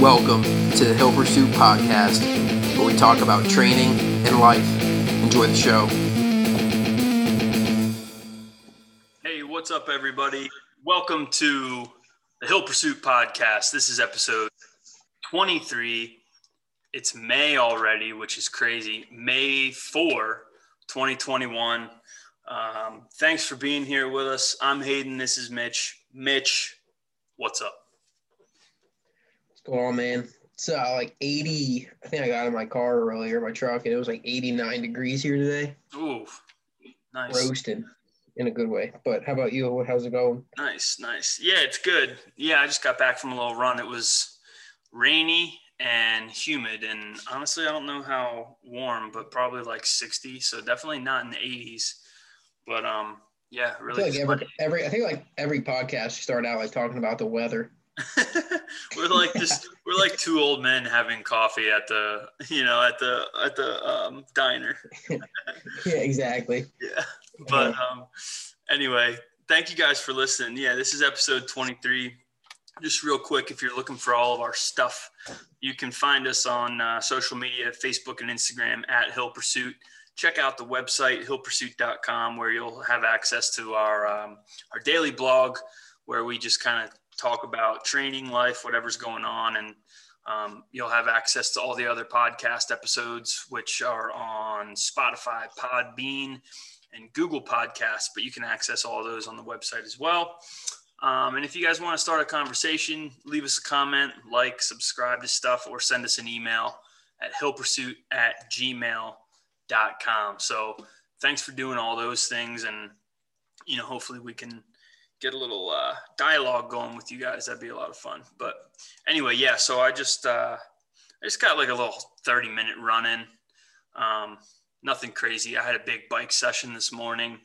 Welcome to the Hill Pursuit Podcast, where we talk about training and life. Enjoy the show. Hey, what's up, everybody? Welcome to the Hill Pursuit Podcast. This is episode 23. It's May already, which is crazy. May 4, 2021. Um, thanks for being here with us. I'm Hayden. This is Mitch. Mitch, what's up? Going on, man? It's uh, like 80. I think I got in my car earlier, my truck, and it was like 89 degrees here today. Ooh, nice. Roasting in a good way. But how about you? How's it going? Nice, nice. Yeah, it's good. Yeah, I just got back from a little run. It was rainy and humid, and honestly, I don't know how warm, but probably like 60. So definitely not in the 80s. But um, yeah, really. I like every, every, I think like every podcast you start out like talking about the weather. We're like just we're like two old men having coffee at the you know at the at the um, diner. yeah, exactly. Yeah, but um, anyway, thank you guys for listening. Yeah, this is episode twenty three. Just real quick, if you're looking for all of our stuff, you can find us on uh, social media, Facebook and Instagram at Hill Pursuit. Check out the website hillpursuit.com where you'll have access to our um, our daily blog where we just kind of talk about training life, whatever's going on, and um, you'll have access to all the other podcast episodes, which are on Spotify, Podbean, and Google Podcasts. But you can access all those on the website as well. Um, and if you guys want to start a conversation, leave us a comment, like, subscribe to stuff, or send us an email at hillpursuit at gmail.com. So thanks for doing all those things. And, you know, hopefully we can get a little uh, dialogue going with you guys. That'd be a lot of fun. But anyway, yeah. So I just uh, I just got like a little thirty minute run in. Um, nothing crazy. I had a big bike session this morning,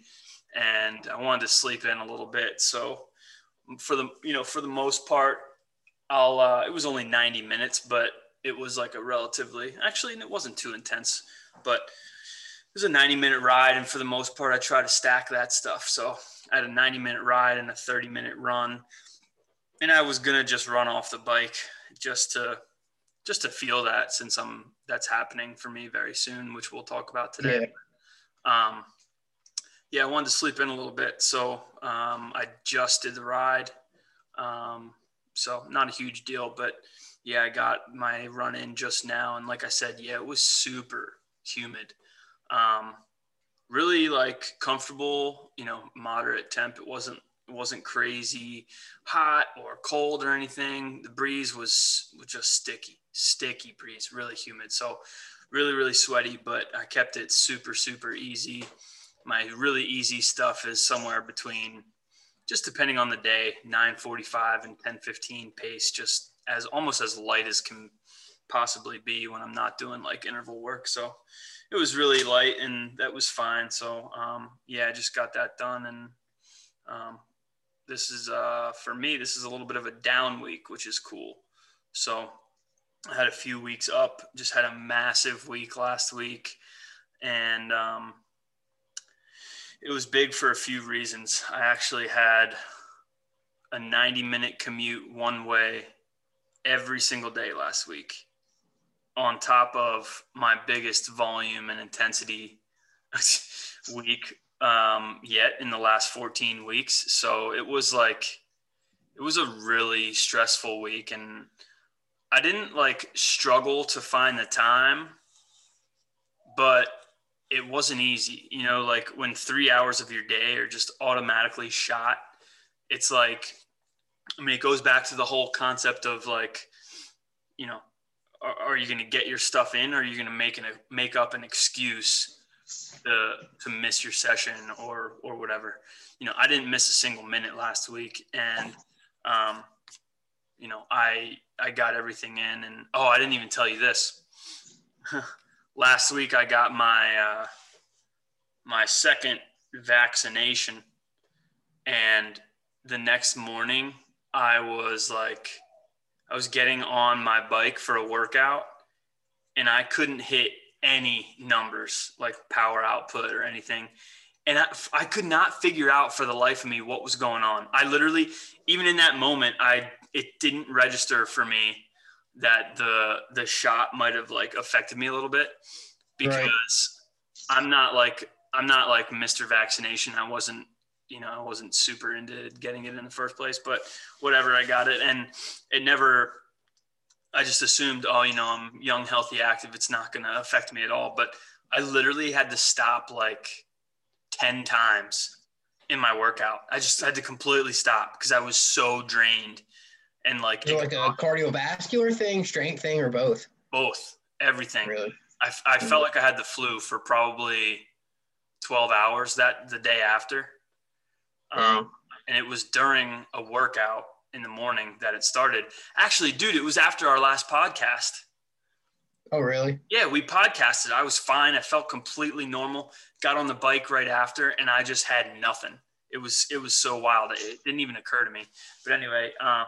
and I wanted to sleep in a little bit. So for the you know for the most part, I'll. Uh, it was only ninety minutes, but it was like a relatively actually and it wasn't too intense, but it was a 90 minute ride and for the most part i try to stack that stuff so I had a 90 minute ride and a 30 minute run. And I was going to just run off the bike just to, just to feel that since I'm, that's happening for me very soon, which we'll talk about today. Yeah. Um, yeah, I wanted to sleep in a little bit. So um, I just did the ride. Um, so not a huge deal, but yeah, I got my run in just now. And like I said, yeah, it was super humid. Um, really like comfortable, you know, moderate temp. It wasn't it wasn't crazy hot or cold or anything. The breeze was, was just sticky, sticky breeze, really humid. So really, really sweaty, but I kept it super, super easy. My really easy stuff is somewhere between just depending on the day, 945 and 1015 pace, just as almost as light as can possibly be when I'm not doing like interval work. So it was really light and that was fine. So um, yeah, I just got that done. And um, this is uh, for me, this is a little bit of a down week, which is cool. So I had a few weeks up, just had a massive week last week. And um, it was big for a few reasons. I actually had a 90 minute commute one way every single day last week on top of my biggest volume and intensity week um, yet in the last 14 weeks. So it was like, it was a really stressful week. And I didn't like struggle to find the time, but it wasn't easy. You know, like when three hours of your day are just automatically shot, it's like, I mean, it goes back to the whole concept of like, you know, are, are you going to get your stuff in or are you going to make an make up an excuse to, to miss your session or or whatever? You know i didn't miss a single minute last week and um, you know i i got everything in and oh i didn't even tell you this. Last week i got my uh, my second vaccination and the next morning i was like I was getting on my bike for a workout and I couldn't hit any numbers like power output or anything. And I, I could not figure out for the life of me what was going on. I literally, even in that moment, I, it didn't register for me that the the shot might have like affected me a little bit because right. I'm not like I'm not like Mr. Vaccination. I wasn't you know I wasn't super into getting it in the first place, but whatever, I got it, and it never. I just assumed, oh, you know, I'm young, healthy, active. It's not going to affect me at all. But I literally had to stop like ten times in my workout. I just had to completely stop because I was so drained and like like a cardiovascular thing, strength thing, or both? Both, everything. Really? I, I felt like I had the flu for probably 12 hours that the day after. Um, and it was during a workout in the morning that it started. Actually, dude, it was after our last podcast. Oh, really? Yeah, we podcasted. I was fine. I felt completely normal. Got on the bike right after, and I just had nothing. It was it was so wild. It didn't even occur to me. But anyway, um,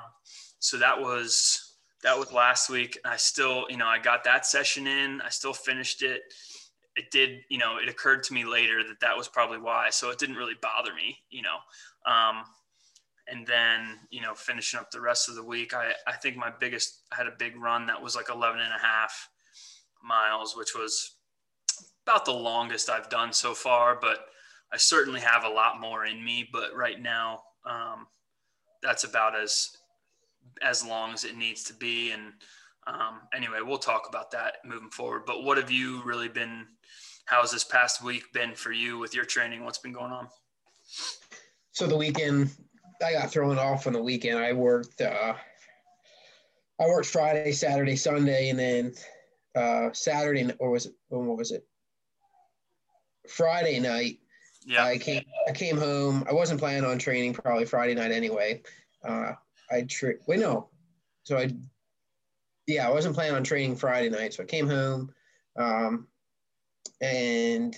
so that was that was last week. I still, you know, I got that session in. I still finished it. It did, you know, it occurred to me later that that was probably why. So it didn't really bother me, you know. Um, and then, you know, finishing up the rest of the week, I, I think my biggest, I had a big run that was like 11 and a half miles, which was about the longest I've done so far, but I certainly have a lot more in me. But right now, um, that's about as as long as it needs to be. And um, anyway, we'll talk about that moving forward. But what have you really been? How's this past week been for you with your training? What's been going on? So the weekend, I got thrown off on the weekend. I worked. Uh, I worked Friday, Saturday, Sunday, and then uh, Saturday or was it? What was it? Friday night. Yeah. I came. I came home. I wasn't planning on training probably Friday night anyway. Uh, I tra- wait no, so I yeah I wasn't planning on training Friday night, so I came home, um, and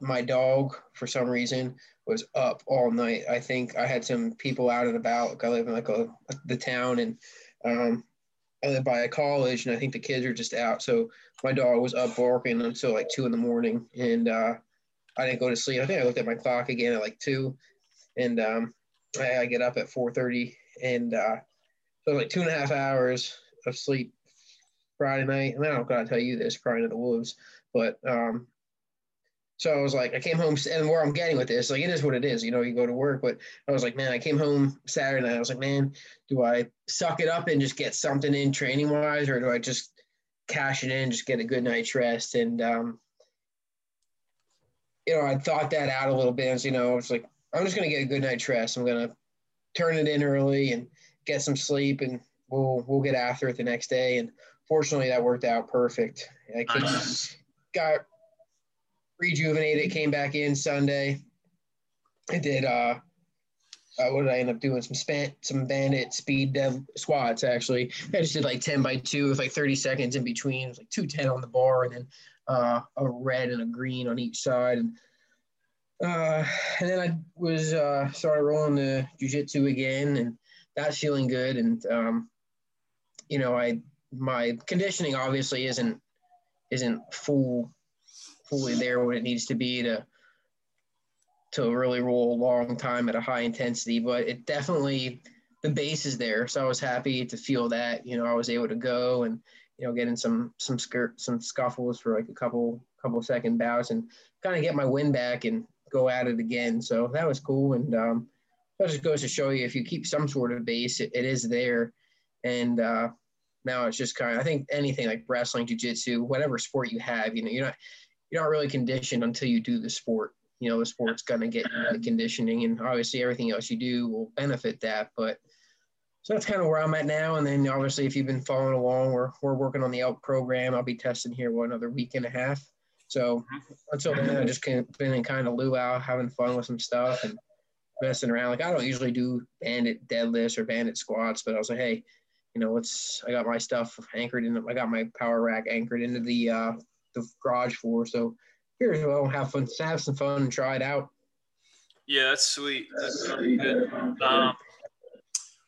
my dog for some reason was up all night. I think I had some people out and about. like I live in like a the town and um, I live by a college, and I think the kids are just out. So my dog was up barking until like two in the morning, and uh, I didn't go to sleep. I think I looked at my clock again at like two, and um, I, I, get up at four thirty and uh, so like two and a half hours of sleep Friday night. And I don't gotta tell you this, crying to the wolves, but um, so I was like, I came home, and where I'm getting with this, like it is what it is. You know, you go to work, but I was like, man, I came home Saturday night. I was like, man, do I suck it up and just get something in training wise, or do I just cash it in, just get a good night's rest? And um, you know, I thought that out a little bit. As you know, I was like, I'm just gonna get a good night's rest. I'm gonna turn it in early and get some sleep, and we'll we'll get after it the next day. And fortunately, that worked out perfect. I got rejuvenated, came back in Sunday. I did. Uh, uh, what did I end up doing? Some span, some banded speed dev squats. Actually, I just did like ten by two with like thirty seconds in between. It was like two ten on the bar, and then uh, a red and a green on each side. And uh, and then I was uh, started rolling the jujitsu again, and that's feeling good. And um, you know, I my conditioning obviously isn't isn't full fully there what it needs to be to to really roll a long time at a high intensity, but it definitely the base is there. So I was happy to feel that. You know, I was able to go and you know get in some some skirt some scuffles for like a couple couple second bouts and kind of get my wind back and go at it again. So that was cool. And um, that just goes to show you if you keep some sort of base, it, it is there. And uh, now it's just kind of, I think anything like wrestling, jujitsu, whatever sport you have, you know, you're not, you're not really conditioned until you do the sport. You know, the sport's going to get the conditioning, and obviously everything else you do will benefit that. But so that's kind of where I'm at now. And then obviously, if you've been following along, we're, we're working on the elk program. I'll be testing here one another week and a half. So until then, I just been in kind of luau, having fun with some stuff and messing around. Like I don't usually do banded deadlifts or banded squats, but I was like, hey, you know, let's. I got my stuff anchored in. I got my power rack anchored into the uh, the garage floor. So here well, have fun, have some fun, and try it out. Yeah, that's sweet. That's really good. Um,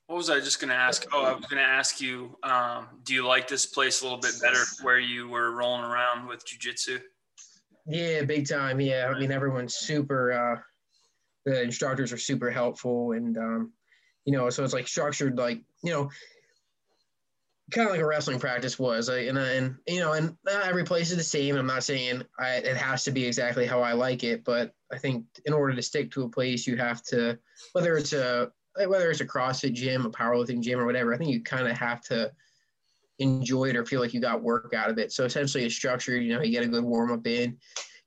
what was I just going to ask? Oh, I was going to ask you, um, do you like this place a little bit better where you were rolling around with jujitsu? Yeah, big time. Yeah, I mean everyone's super. Uh, the instructors are super helpful, and um, you know, so it's like structured like you know. Kind of like a wrestling practice was. And, and, you know, and not every place is the same. I'm not saying I, it has to be exactly how I like it, but I think in order to stick to a place, you have to, whether it's a, whether it's a CrossFit gym, a powerlifting gym or whatever, I think you kind of have to enjoy it or feel like you got work out of it. So essentially it's structured, you know, you get a good warm up in,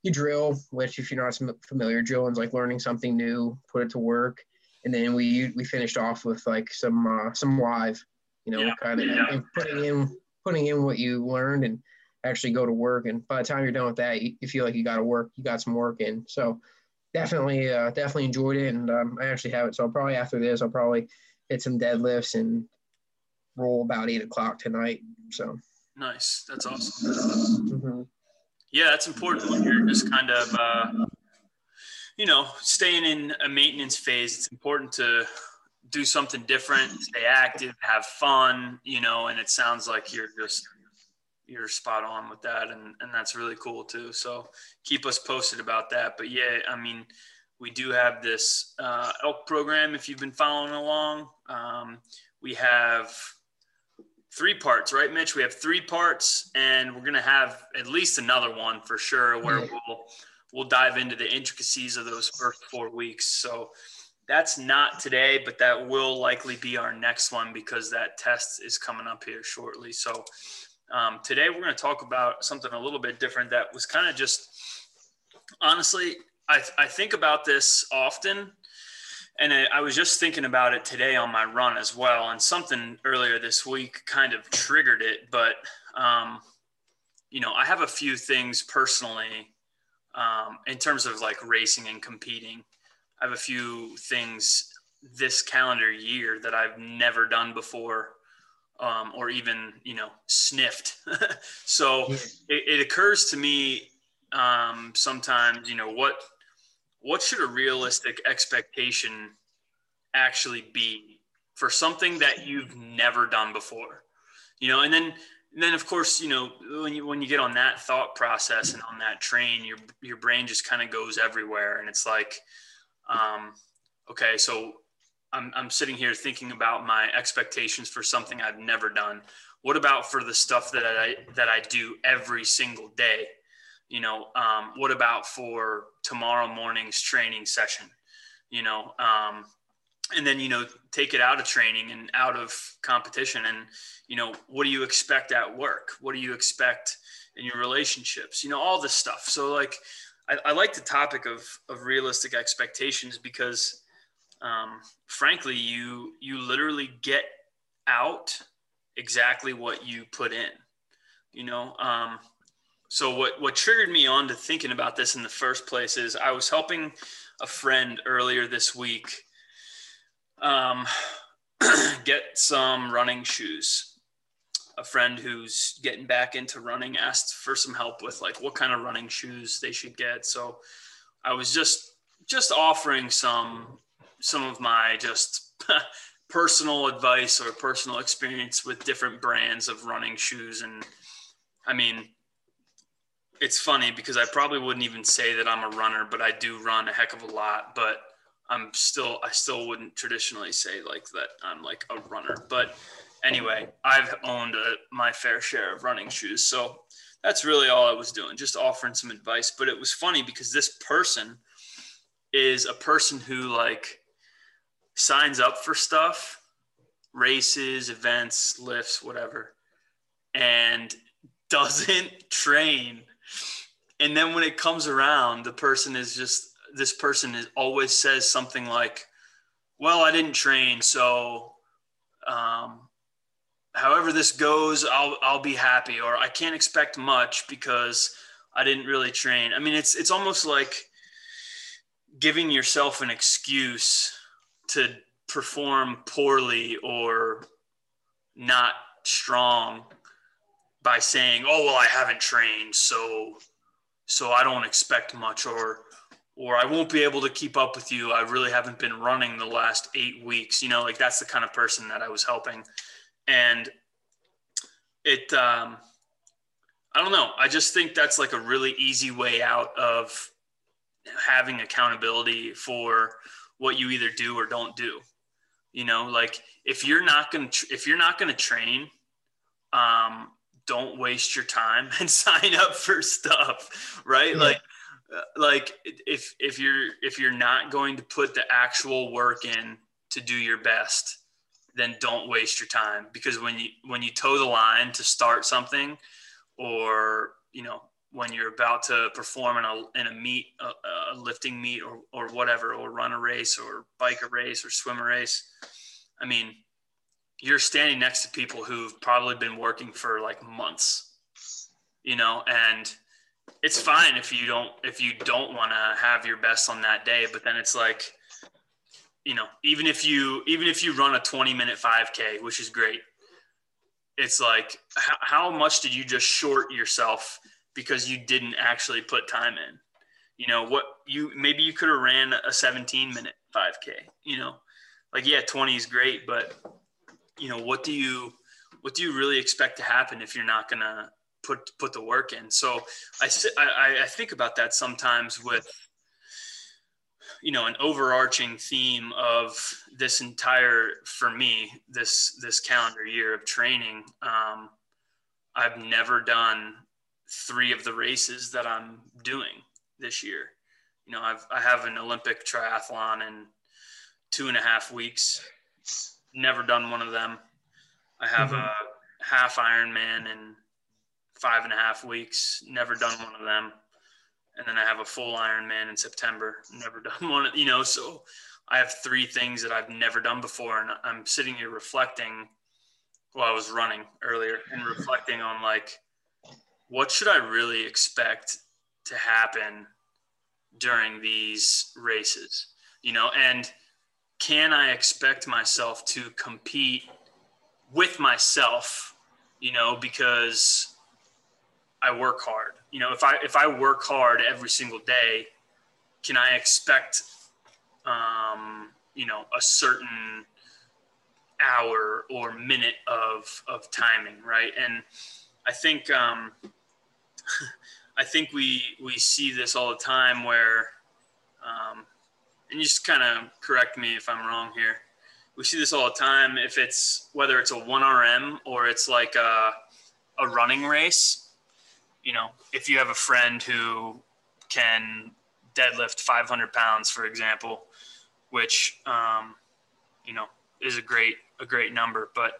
you drill, which if you're not familiar, drilling's like learning something new, put it to work. And then we, we finished off with like some, uh, some live, you know, yeah. kind of yeah. putting in putting in what you learned and actually go to work. And by the time you're done with that, you, you feel like you got to work, you got some work in. So definitely, uh, definitely enjoyed it, and um, I actually have it. So I'll probably after this, I'll probably hit some deadlifts and roll about eight o'clock tonight. So nice, that's awesome. Mm-hmm. Yeah, that's important when you're just kind of. Uh, you know, staying in a maintenance phase, it's important to do something different, stay active, have fun, you know, and it sounds like you're just you're spot on with that and, and that's really cool too. So keep us posted about that. But yeah, I mean, we do have this uh, elk program if you've been following along. Um, we have three parts, right, Mitch? We have three parts, and we're gonna have at least another one for sure where we'll we'll dive into the intricacies of those first four weeks. So that's not today, but that will likely be our next one because that test is coming up here shortly. So um, today we're going to talk about something a little bit different that was kind of just honestly, I, I think about this often. And I, I was just thinking about it today on my run as well. And something earlier this week kind of triggered it. But, um, you know, I have a few things personally um, in terms of like racing and competing I have a few things this calendar year that I've never done before um, or even, you know, sniffed. so yeah. it, it, occurs to me um, sometimes, you know, what, what should a realistic expectation actually be for something that you've never done before? You know, and then and then of course you know when you when you get on that thought process and on that train your your brain just kind of goes everywhere and it's like um, okay, so I'm, I'm sitting here thinking about my expectations for something I've never done. What about for the stuff that I that I do every single day? You know, um, what about for tomorrow morning's training session? You know, um, and then you know take it out of training and out of competition and you know what do you expect at work what do you expect in your relationships you know all this stuff so like I, I like the topic of of realistic expectations because, um, frankly, you you literally get out exactly what you put in. You know, um, so what what triggered me on to thinking about this in the first place is I was helping a friend earlier this week um, get some running shoes a friend who's getting back into running asked for some help with like what kind of running shoes they should get. So I was just just offering some some of my just personal advice or personal experience with different brands of running shoes and I mean it's funny because I probably wouldn't even say that I'm a runner, but I do run a heck of a lot. But I'm still, I still wouldn't traditionally say like that I'm like a runner. But anyway, I've owned a, my fair share of running shoes. So that's really all I was doing, just offering some advice. But it was funny because this person is a person who like signs up for stuff, races, events, lifts, whatever, and doesn't train. And then when it comes around, the person is just this person is always says something like, "Well, I didn't train, so um, however this goes, I'll I'll be happy, or I can't expect much because I didn't really train. I mean, it's it's almost like giving yourself an excuse to perform poorly or not strong by saying, "Oh well, I haven't trained, so so I don't expect much," or or I won't be able to keep up with you. I really haven't been running the last eight weeks. You know, like that's the kind of person that I was helping and it um, i don't know i just think that's like a really easy way out of having accountability for what you either do or don't do you know like if you're not to if you're not to train um, don't waste your time and sign up for stuff, right? Yeah. Like, uh, like if if you're if you're not going to put the actual work in to do your best, then don't waste your time. Because when you when you toe the line to start something, or you know when you're about to perform in a in a meet a, a lifting meet or or whatever or run a race or bike a race or swim a race, I mean you're standing next to people who've probably been working for like months, you know, and it's fine if you don't if you don't want to have your best on that day, but then it's like, you know, even if you even if you run a 20 minute 5K, which is great, it's like how, how much did you just short yourself because you didn't actually put time in? You know what you maybe you could have ran a 17 minute 5K. You know, like yeah, 20 is great, but you know what do you what do you really expect to happen if you're not to put put the work in so I, I i think about that sometimes with you know an overarching theme of this entire for me this this calendar year of training um, i've never done three of the races that i'm doing this year you know i've i have an olympic triathlon in two and a half weeks never done one of them. I have mm-hmm. a half Ironman in five and a half weeks. Never done one of them. And then I have a full Ironman in September. Never done one. You know, so I have three things that I've never done before, and I'm sitting here reflecting. while I was running earlier and reflecting on like, what should I really expect to happen during these races? You know, and can I expect myself to compete with myself, you know, because I work hard. You know, if I if I work hard every single day, can I expect um, you know, a certain hour or minute of of timing, right? And I think um I think we we see this all the time where um, and you just kind of correct me if I'm wrong here. We see this all the time. If it's whether it's a one RM or it's like a, a running race, you know, if you have a friend who can deadlift 500 pounds, for example, which, um, you know, is a great, a great number. But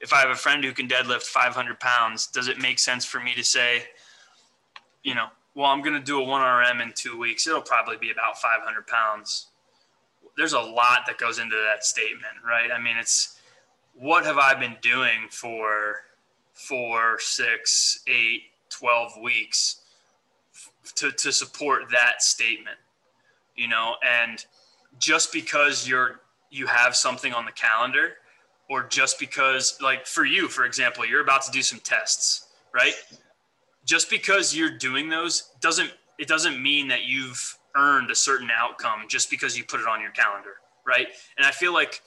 if I have a friend who can deadlift 500 pounds, does it make sense for me to say, you know, well, I'm going to do a 1RM in two weeks. It'll probably be about 500 pounds there's a lot that goes into that statement, right? I mean, it's what have I been doing for four, six, eight, 12 weeks to, to support that statement, you know, and just because you're, you have something on the calendar or just because like for you, for example, you're about to do some tests, right? Just because you're doing those doesn't, it doesn't mean that you've earned a certain outcome just because you put it on your calendar, right? And I feel like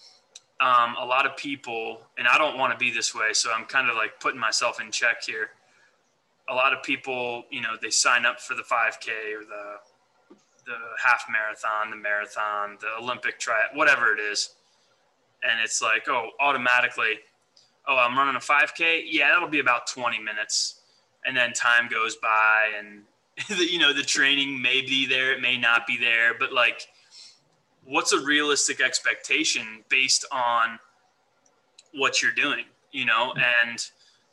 um, a lot of people, and I don't want to be this way, so I'm kind of like putting myself in check here. A lot of people, you know, they sign up for the 5K or the the half marathon, the marathon, the Olympic tri, whatever it is, and it's like, oh, automatically, oh, I'm running a 5K. Yeah, that'll be about 20 minutes, and then time goes by, and you know the training may be there it may not be there. But like what's a realistic expectation based on what you're doing you know? And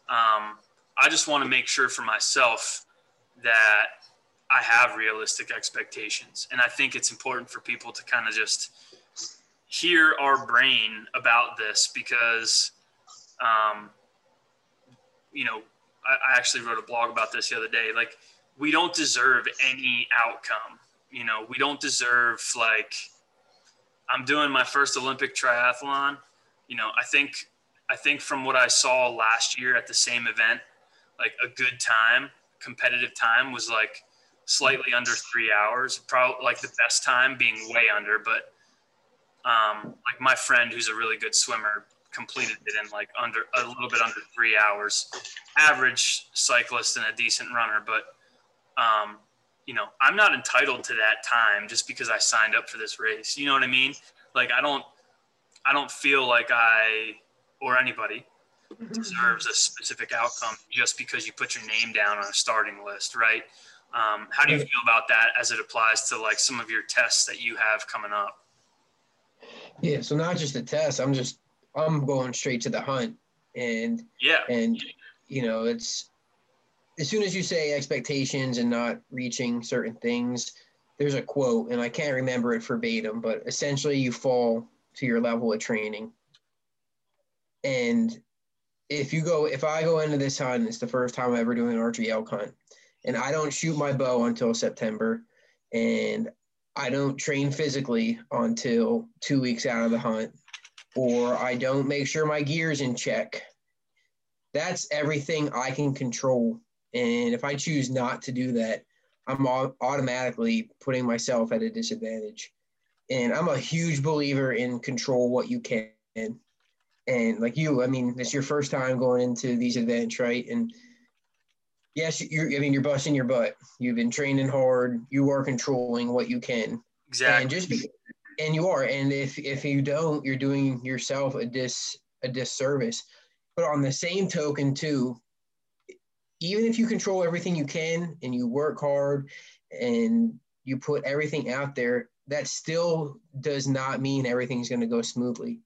um, i just want to make sure for myself that i have realistic expectations and i think it's important for people to kind of just hear our brain about this because um, you know I, I actually wrote a blog about this the other day like we don't deserve any outcome. You know, we don't deserve like I'm doing my first Olympic triathlon. You know, I think I think from what I saw last year at the same event, like a good time, competitive time was like slightly under three hours. Probably like the best time being way under, but um, like my friend who's a really good swimmer completed it in like under a little bit under three hours. Average cyclist and a decent runner, but um, you know, I'm not entitled to that time just because I signed up for this race. You know what I mean? Like I don't, I don't feel like I or anybody deserves a specific outcome just because you put your name down on a starting list, right? Um, how do you feel about that as it applies to like some of your tests that you have coming up? Yeah, so not just a test. I'm just I'm going straight to the hunt, and yeah, and you know it's as soon as you say expectations and not reaching certain things, there's a quote, and I can't remember it verbatim, but essentially you fall to your level of training. And if you go, if I go into this hunt, it's the first time I'm ever doing an archery elk hunt, and I don't shoot my bow until September, and I don't train physically until two weeks out of the hunt, or I don't make sure my gear's in check. That's everything I can control. And if I choose not to do that, I'm automatically putting myself at a disadvantage. And I'm a huge believer in control what you can. And like you, I mean, it's your first time going into these events, right? And yes, you're, I mean, you're busting your butt. You've been training hard. You are controlling what you can. Exactly. And just and you are. And if if you don't, you're doing yourself a dis a disservice. But on the same token, too, even if you control everything you can and you work hard and you put everything out there, that still does not mean everything's going to go smoothly.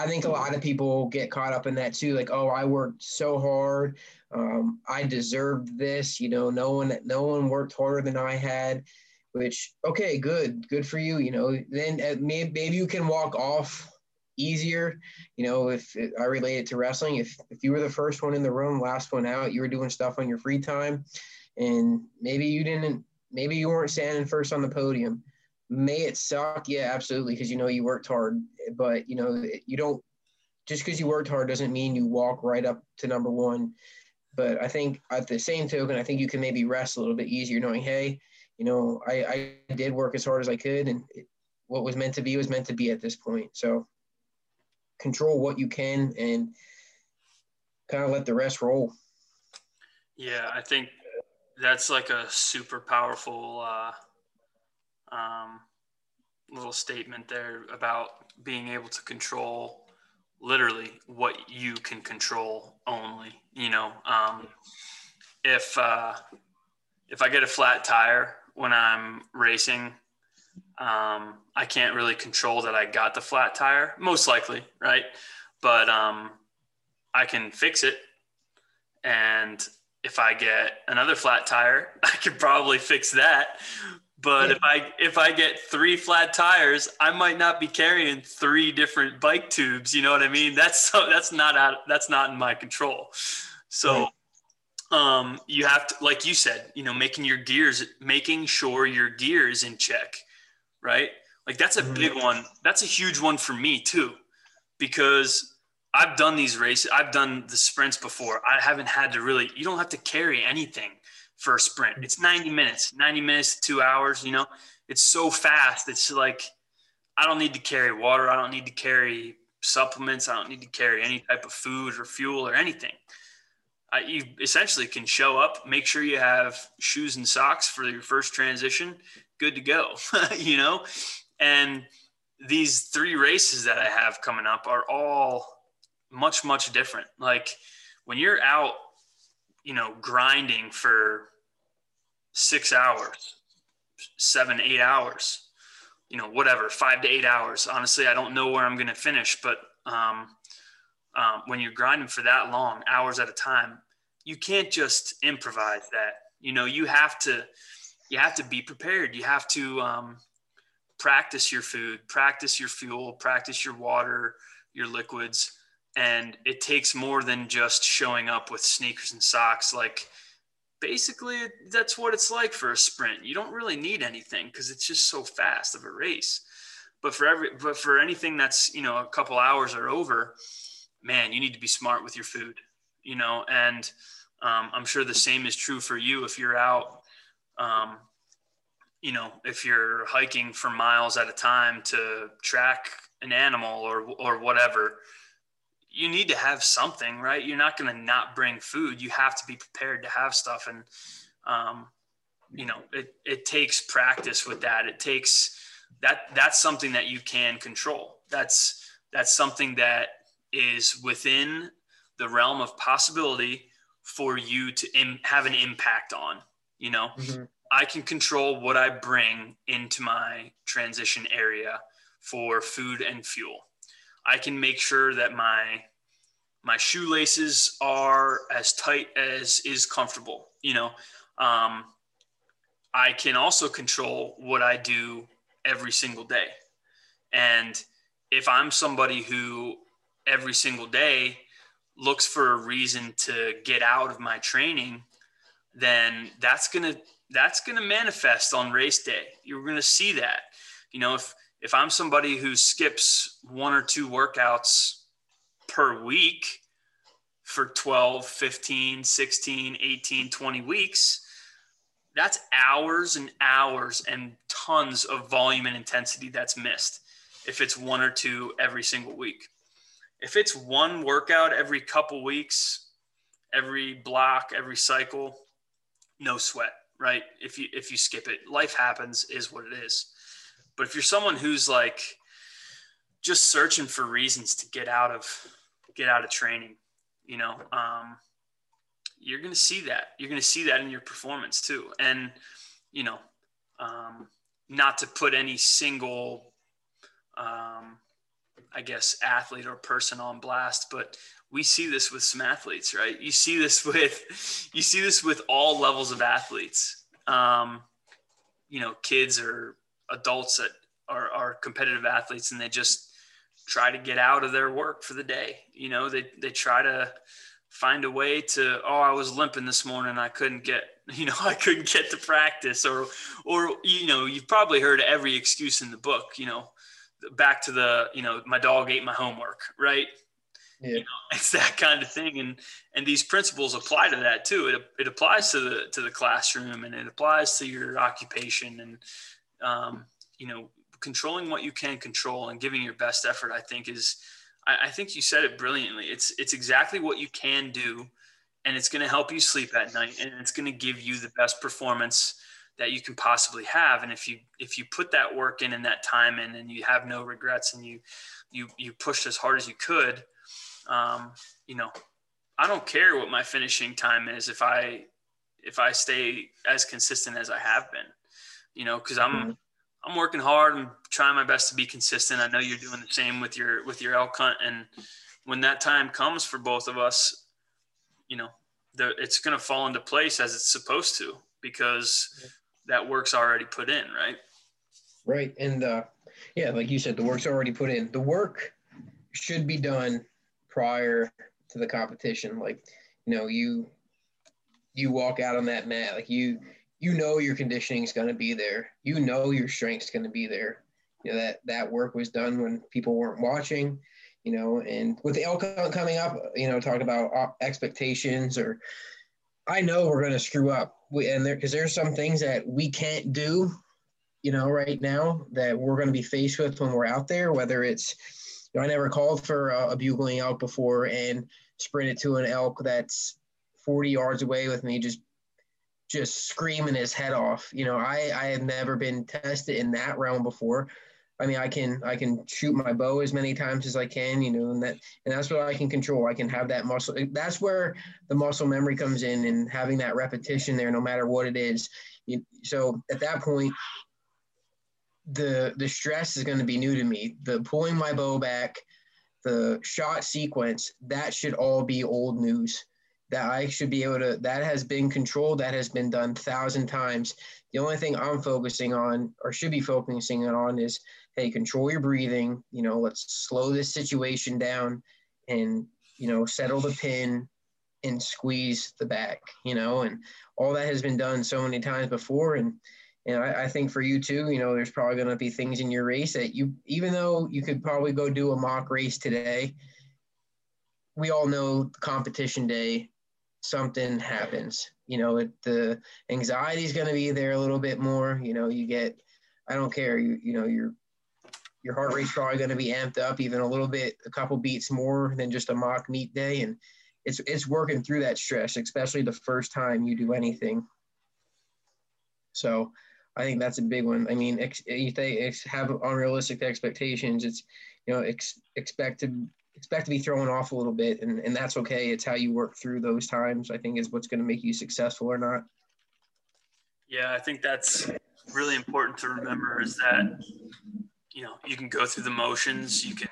I think a lot of people get caught up in that too. Like, oh, I worked so hard. Um, I deserved this. You know, no one, no one worked harder than I had. Which, okay, good, good for you. You know, then uh, maybe, maybe you can walk off easier. You know, if it, I relate it to wrestling, if if you were the first one in the room, last one out, you were doing stuff on your free time, and maybe you didn't, maybe you weren't standing first on the podium. May it suck? Yeah, absolutely, because you know you worked hard, but you know you don't. Just because you worked hard doesn't mean you walk right up to number one. But I think at the same token, I think you can maybe rest a little bit easier, knowing, hey, you know, I, I did work as hard as I could, and it, what was meant to be was meant to be at this point. So control what you can and kind of let the rest roll. Yeah, I think that's like a super powerful uh, um, little statement there about being able to control literally what you can control only. You know, um, if uh, if I get a flat tire when I'm racing um, I can't really control that I got the flat tire, most likely, right? But um, I can fix it. And if I get another flat tire, I could probably fix that. But if I if I get three flat tires, I might not be carrying three different bike tubes. You know what I mean? That's so that's not out that's not in my control. So um, you have to, like you said, you know, making your gears, making sure your gear is in check right? Like that's a big mm-hmm. one. That's a huge one for me too, because I've done these races. I've done the sprints before. I haven't had to really. You don't have to carry anything for a sprint. It's 90 minutes, 90 minutes two hours. You know, it's so fast. It's like I don't need to carry water. I don't need to carry supplements. I don't need to carry any type of food or fuel or anything. I, you essentially can show up, make sure you have shoes and socks for your first transition, good to go, you know? And these three races that I have coming up are all much, much different. Like when you're out, you know, grinding for six hours, seven, eight hours, you know, whatever, five to eight hours. Honestly, I don't know where I'm going to finish, but um, um, when you're grinding for that long, hours at a time, you can't just improvise that. You know, you have to you have to be prepared. You have to um, practice your food, practice your fuel, practice your water, your liquids. And it takes more than just showing up with sneakers and socks. Like, basically, that's what it's like for a sprint. You don't really need anything because it's just so fast of a race. But for every, but for anything that's you know a couple hours or over, man, you need to be smart with your food. You know, and um, I'm sure the same is true for you if you're out um, you know, if you're hiking for miles at a time to track an animal or or whatever, you need to have something, right? You're not going to not bring food. You have to be prepared to have stuff, and um, you know, it it takes practice with that. It takes that that's something that you can control. That's that's something that is within the realm of possibility for you to Im- have an impact on. You know, mm-hmm. I can control what I bring into my transition area for food and fuel. I can make sure that my my shoelaces are as tight as is comfortable. You know, um, I can also control what I do every single day. And if I'm somebody who every single day looks for a reason to get out of my training, then that's gonna that's gonna manifest on race day. You're gonna see that. You know, if if I'm somebody who skips one or two workouts per week for 12, 15, 16, 18, 20 weeks, that's hours and hours and tons of volume and intensity that's missed if it's one or two every single week. If it's one workout every couple weeks, every block, every cycle, no sweat, right? If you if you skip it, life happens is what it is. But if you're someone who's like just searching for reasons to get out of get out of training, you know, um, you're going to see that. You're going to see that in your performance too. And you know, um, not to put any single, um, I guess, athlete or person on blast, but we see this with some athletes, right? You see this with, you see this with all levels of athletes. Um, you know, kids or adults that are, are competitive athletes and they just try to get out of their work for the day. You know, they, they try to find a way to, oh, I was limping this morning. I couldn't get, you know, I couldn't get to practice or, or, you know, you've probably heard every excuse in the book, you know, back to the, you know, my dog ate my homework, right? Yeah. You know, it's that kind of thing. And, and these principles apply to that too. It, it applies to the, to the classroom and it applies to your occupation and, um, you know, controlling what you can control and giving your best effort, I think is, I, I think you said it brilliantly. It's, it's exactly what you can do and it's going to help you sleep at night and it's going to give you the best performance that you can possibly have and if you if you put that work in and that time in and you have no regrets and you you you pushed as hard as you could um, you know i don't care what my finishing time is if i if i stay as consistent as i have been you know because i'm mm-hmm. i'm working hard and trying my best to be consistent i know you're doing the same with your with your elk hunt and when that time comes for both of us you know the, it's going to fall into place as it's supposed to because that work's already put in, right? Right. And uh, yeah, like you said, the work's already put in. The work should be done prior to the competition. Like, you know, you you walk out on that mat, like you you know your conditioning is going to be there. You know your strength's going to be there. You know that that work was done when people weren't watching. You know, and with the elk coming up, you know, talk about uh, expectations or I know we're going to screw up. We, and there, because there's some things that we can't do, you know, right now that we're going to be faced with when we're out there, whether it's, you know, I never called for a, a bugling elk before and sprinted to an elk that's 40 yards away with me, just, just screaming his head off. You know, I, I have never been tested in that realm before. I mean, I can I can shoot my bow as many times as I can, you know, and that and that's what I can control. I can have that muscle. That's where the muscle memory comes in, and having that repetition there, no matter what it is. You, so at that point, the the stress is going to be new to me. The pulling my bow back, the shot sequence, that should all be old news. That I should be able to. That has been controlled. That has been done thousand times. The only thing I'm focusing on, or should be focusing on, is hey, control your breathing. You know, let's slow this situation down and, you know, settle the pin and squeeze the back, you know, and all that has been done so many times before. And, and I, I think for you too, you know, there's probably going to be things in your race that you, even though you could probably go do a mock race today, we all know competition day, something happens. You know, it, the anxiety is going to be there a little bit more. You know, you get, I don't care, you, you know, you're your heart rate's probably going to be amped up even a little bit, a couple beats more than just a mock meet day. And it's, it's working through that stress, especially the first time you do anything. So I think that's a big one. I mean, ex, if they ex, have unrealistic expectations, it's, you know, ex, expect to expect to be thrown off a little bit, and, and that's okay. It's how you work through those times, I think, is what's going to make you successful or not. Yeah, I think that's really important to remember is that, you know, you can go through the motions, you can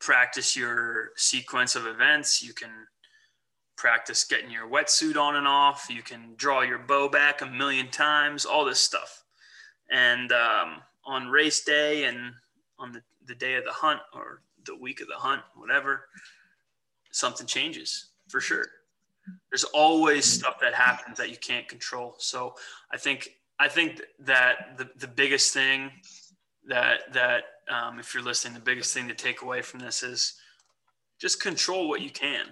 practice your sequence of events, you can practice getting your wetsuit on and off, you can draw your bow back a million times, all this stuff. And um, on race day and on the, the day of the hunt or the week of the hunt, whatever, something changes for sure. There's always stuff that happens that you can't control. So I think I think that the, the biggest thing that that um, if you're listening, the biggest thing to take away from this is just control what you can,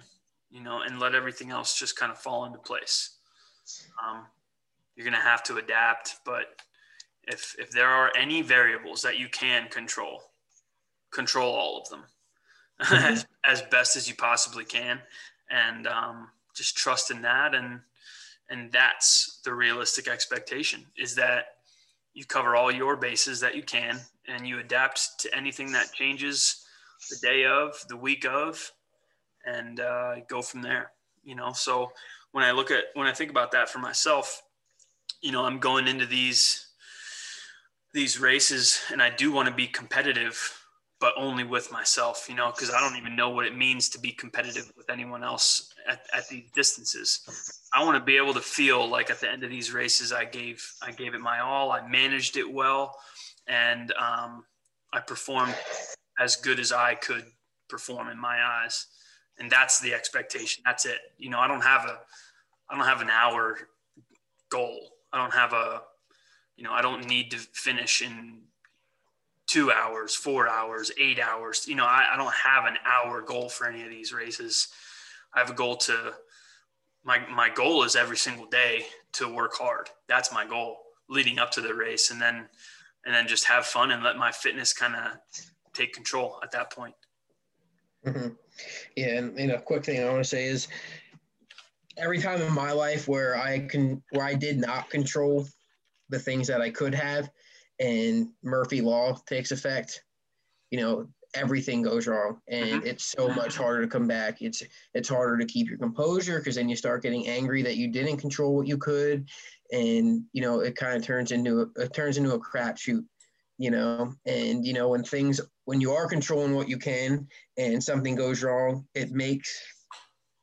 you know, and let everything else just kind of fall into place. Um, you're gonna have to adapt, but if if there are any variables that you can control, control all of them as, as best as you possibly can, and um, just trust in that. And and that's the realistic expectation is that you cover all your bases that you can and you adapt to anything that changes the day of the week of and uh, go from there you know? So when i look at when i think about that for myself you know i'm going into these these races and i do want to be competitive but only with myself you know because i don't even know what it means to be competitive with anyone else at, at these distances I want to be able to feel like at the end of these races, I gave I gave it my all. I managed it well, and um, I performed as good as I could perform in my eyes. And that's the expectation. That's it. You know, I don't have a I don't have an hour goal. I don't have a you know I don't need to finish in two hours, four hours, eight hours. You know, I, I don't have an hour goal for any of these races. I have a goal to my my goal is every single day to work hard. That's my goal leading up to the race, and then and then just have fun and let my fitness kind of take control at that point. Mm-hmm. Yeah, and you know, quick thing I want to say is every time in my life where I can where I did not control the things that I could have, and Murphy Law takes effect, you know, everything goes wrong. And mm-hmm. it's so much harder to come back. It's it's harder to keep your composure because then you start getting angry that you didn't control what you could. And you know it kind of turns into a, it turns into a crapshoot you know? And you know when things when you are controlling what you can and something goes wrong it makes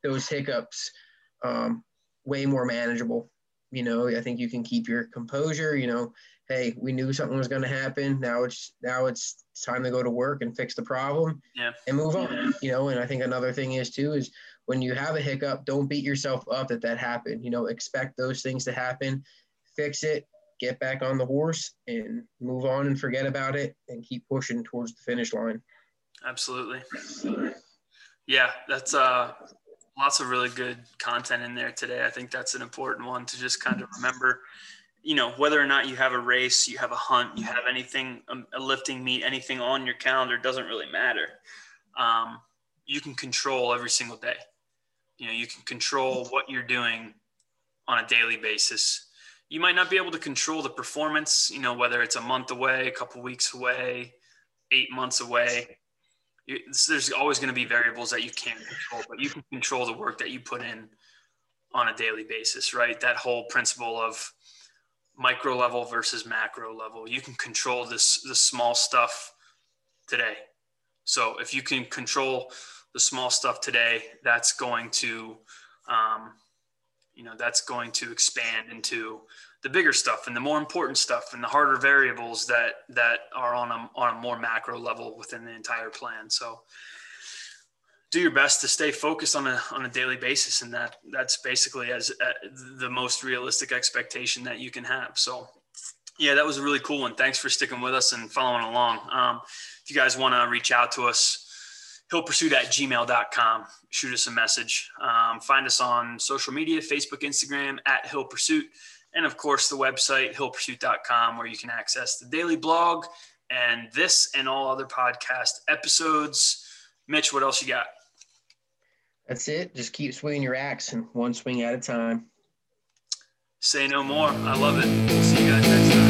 those hiccups um, way more manageable. You know i think you can keep your composure you know hey, we knew something was going to happen. Now it's now it's time to go to work and fix the problem yeah. and move on. You know, and I think another thing is too is when you have a hiccup, don't beat yourself up that that happened. You know, expect those things to happen, fix it, get back on the horse, and move on and forget about it, and keep pushing towards the finish line. Absolutely. Yeah, that's uh lots of really good content in there today. I think that's an important one to just kind of remember you know whether or not you have a race you have a hunt you have anything um, a lifting meet anything on your calendar doesn't really matter. Um, you can control every single day. You know you can control what you're doing on a daily basis. You might not be able to control the performance you know whether it's a month away a couple weeks away eight months away. You, there's always going to be variables that you can't control but you can control the work that you put in on a daily basis right? That whole principle of micro level versus macro level. You can control this the small stuff today. So if you can control the small stuff today, that's going to, um, you know, that's going to expand into the bigger stuff and the more important stuff and the harder variables that that are on a on a more macro level within the entire plan. So do your best to stay focused on a on a daily basis, and that that's basically as uh, the most realistic expectation that you can have. So, yeah, that was a really cool one. Thanks for sticking with us and following along. Um, if you guys want to reach out to us, hillpursuit at gmail.com. Shoot us a message. Um, find us on social media Facebook, Instagram at Hill Pursuit. And of course, the website, hillpursuit.com, where you can access the daily blog and this and all other podcast episodes. Mitch, what else you got? That's it. Just keep swinging your axe and one swing at a time. Say no more. I love it. See you guys next time.